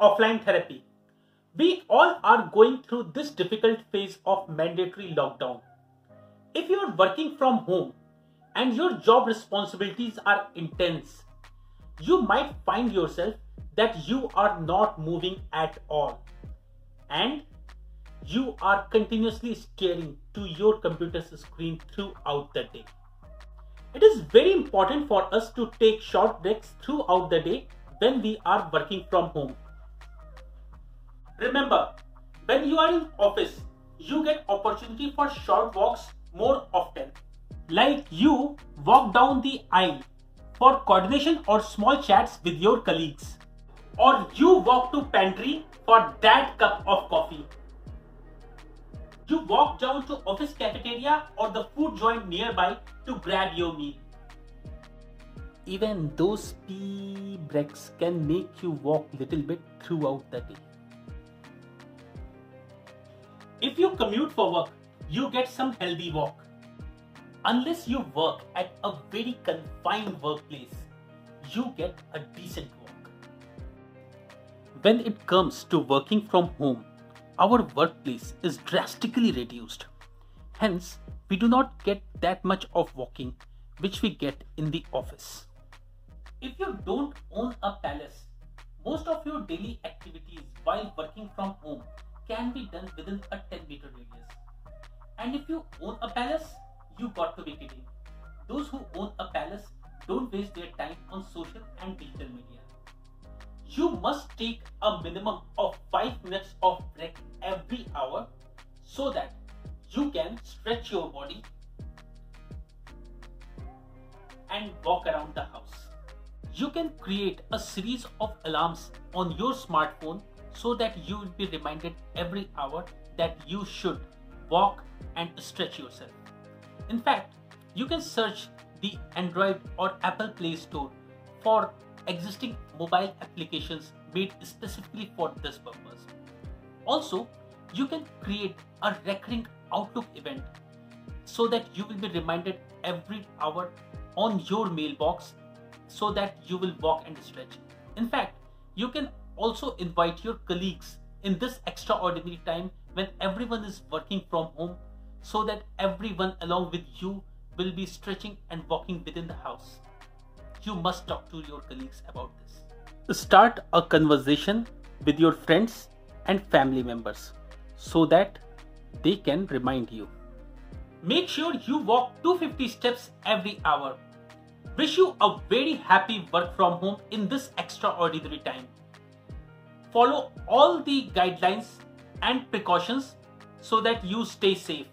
offline therapy. We all are going through this difficult phase of mandatory lockdown. If you are working from home and your job responsibilities are intense, you might find yourself that you are not moving at all and you are continuously staring to your computer's screen throughout the day. It is very important for us to take short breaks throughout the day when we are working from home. Remember, when you are in office, you get opportunity for short walks more often. Like you walk down the aisle for coordination or small chats with your colleagues. Or you walk to pantry for that cup of coffee. You walk down to office cafeteria or the food joint nearby to grab your meal. Even those pee breaks can make you walk little bit throughout the day. If you commute for work, you get some healthy walk. Unless you work at a very confined workplace, you get a decent walk. When it comes to working from home, our workplace is drastically reduced. Hence, we do not get that much of walking which we get in the office. If you don't own a palace, most of your daily activities while working from home can be done within a 10 meter radius. And if you own a palace, you got to be kidding. Those who own a palace don't waste their time on social and digital media you must take a minimum of 5 minutes of break every hour so that you can stretch your body and walk around the house. You can create a series of alarms on your smartphone so that you will be reminded every hour that you should walk and stretch yourself. In fact, you can search the Android or Apple Play Store for existing mobile applications made specifically for this purpose. Also, you can create a recurring Outlook event so that you will be reminded every hour on your mailbox so that you will walk and stretch. In fact, you can also invite your colleagues in this extraordinary time when everyone is working from home so that everyone along with you will be stretching and walking within the house you must talk to your colleagues about this. Start a conversation with your friends and family members so that they can remind you. Make sure you walk 250 steps every hour. Wish you a very happy work from home in this extraordinary time. Follow all the guidelines and precautions so that you stay safe.